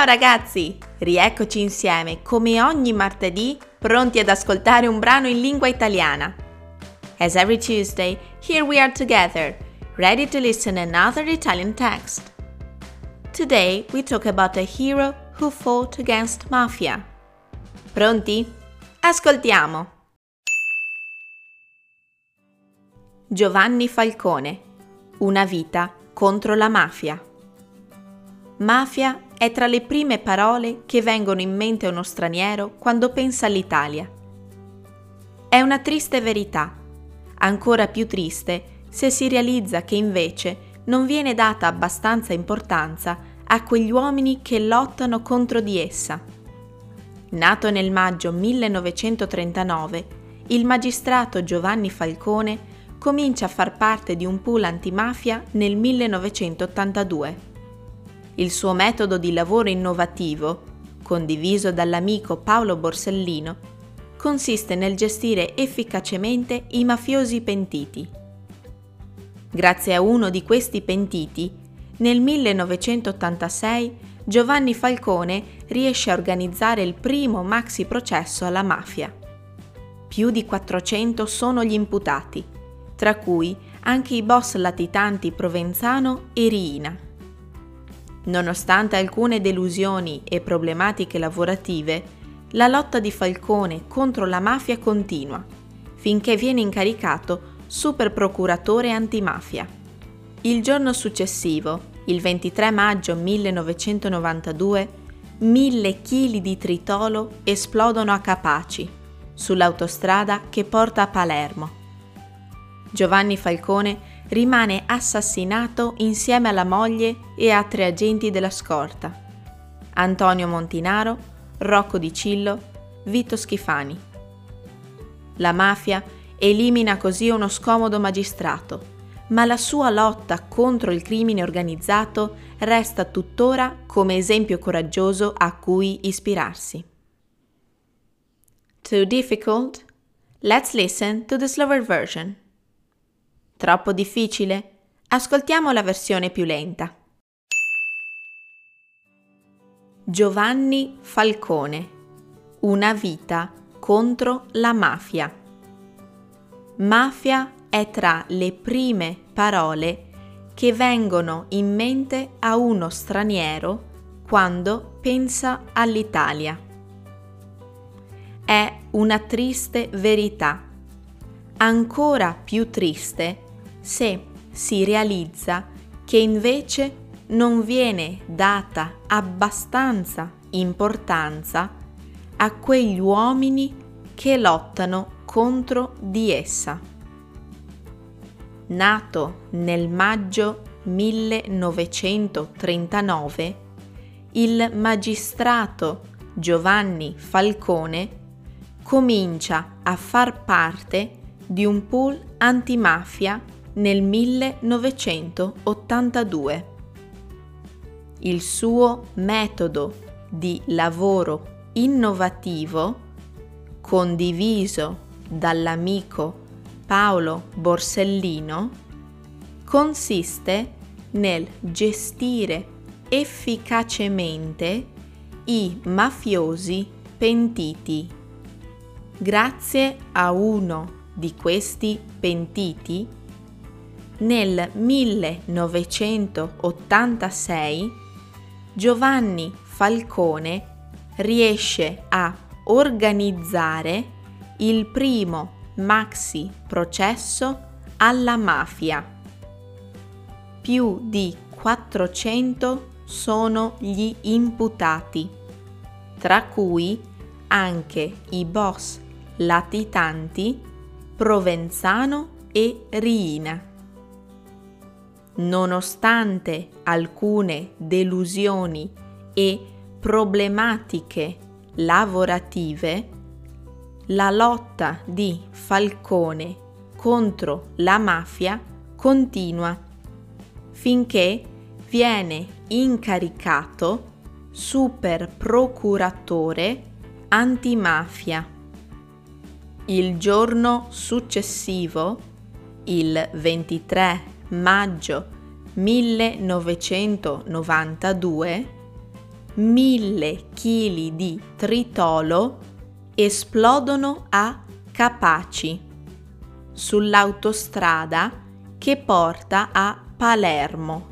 Ciao ragazzi! Rieccoci insieme, come ogni martedì, pronti ad ascoltare un brano in lingua italiana. As every Tuesday, here we are together, ready to listen another Italian text. Today we talk about a hero who fought against mafia. Pronti? Ascoltiamo! Giovanni Falcone Una vita contro la mafia. Mafia è tra le prime parole che vengono in mente uno straniero quando pensa all'Italia. È una triste verità, ancora più triste se si realizza che invece non viene data abbastanza importanza a quegli uomini che lottano contro di essa. Nato nel maggio 1939, il magistrato Giovanni Falcone comincia a far parte di un pool antimafia nel 1982. Il suo metodo di lavoro innovativo, condiviso dall'amico Paolo Borsellino, consiste nel gestire efficacemente i mafiosi pentiti. Grazie a uno di questi pentiti, nel 1986 Giovanni Falcone riesce a organizzare il primo maxi processo alla mafia. Più di 400 sono gli imputati tra cui anche i boss latitanti Provenzano e Riina. Nonostante alcune delusioni e problematiche lavorative, la lotta di Falcone contro la mafia continua, finché viene incaricato super procuratore antimafia. Il giorno successivo, il 23 maggio 1992, mille chili di tritolo esplodono a Capaci, sull'autostrada che porta a Palermo. Giovanni Falcone rimane assassinato insieme alla moglie e a tre agenti della scorta. Antonio Montinaro, Rocco Di Cillo, Vito Schifani. La mafia elimina così uno scomodo magistrato, ma la sua lotta contro il crimine organizzato resta tuttora come esempio coraggioso a cui ispirarsi. Too difficult? Let's listen to the slower version. Troppo difficile? Ascoltiamo la versione più lenta. Giovanni Falcone. Una vita contro la mafia. Mafia è tra le prime parole che vengono in mente a uno straniero quando pensa all'Italia. È una triste verità, ancora più triste se si realizza che invece non viene data abbastanza importanza a quegli uomini che lottano contro di essa. Nato nel maggio 1939, il magistrato Giovanni Falcone comincia a far parte di un pool antimafia nel 1982. Il suo metodo di lavoro innovativo, condiviso dall'amico Paolo Borsellino, consiste nel gestire efficacemente i mafiosi pentiti. Grazie a uno di questi pentiti nel 1986 Giovanni Falcone riesce a organizzare il primo maxi processo alla mafia. Più di 400 sono gli imputati, tra cui anche i boss latitanti Provenzano e Riina nonostante alcune delusioni e problematiche lavorative, la lotta di Falcone contro la mafia continua finché viene incaricato super procuratore antimafia. Il giorno successivo, il 23 maggio 1992, mille chili di tritolo esplodono a Capaci sull'autostrada che porta a Palermo.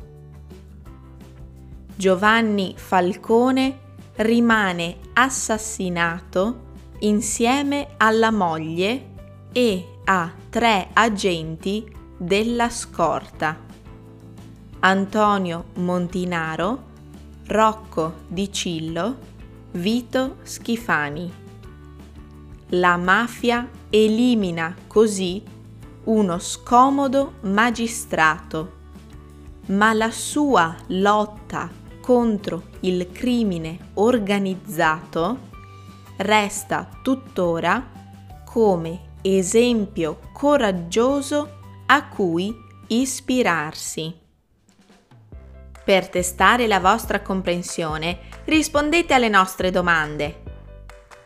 Giovanni Falcone rimane assassinato insieme alla moglie e a tre agenti della scorta. Antonio Montinaro, Rocco Di Cillo, Vito Schifani. La mafia elimina così uno scomodo magistrato, ma la sua lotta contro il crimine organizzato resta tuttora come esempio coraggioso a cui ispirarsi. Per testare la vostra comprensione, rispondete alle nostre domande.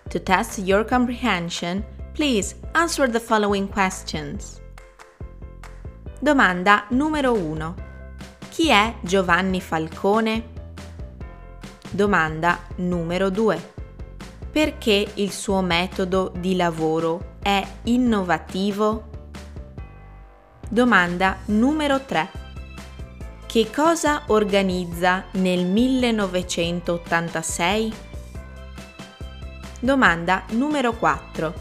To test your comprehension, please answer the following questions. Domanda numero 1. Chi è Giovanni Falcone? Domanda numero 2. Perché il suo metodo di lavoro è innovativo? Domanda numero 3. Che cosa organizza nel 1986? Domanda numero 4.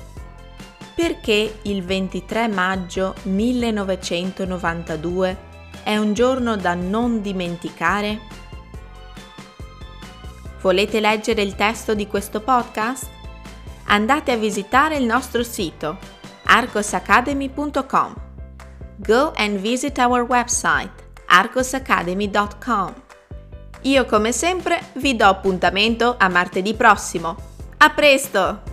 Perché il 23 maggio 1992 è un giorno da non dimenticare? Volete leggere il testo di questo podcast? Andate a visitare il nostro sito arcosacademy.com go and visit our website arcosacademy.com. Io come sempre vi do appuntamento a martedì prossimo. A presto!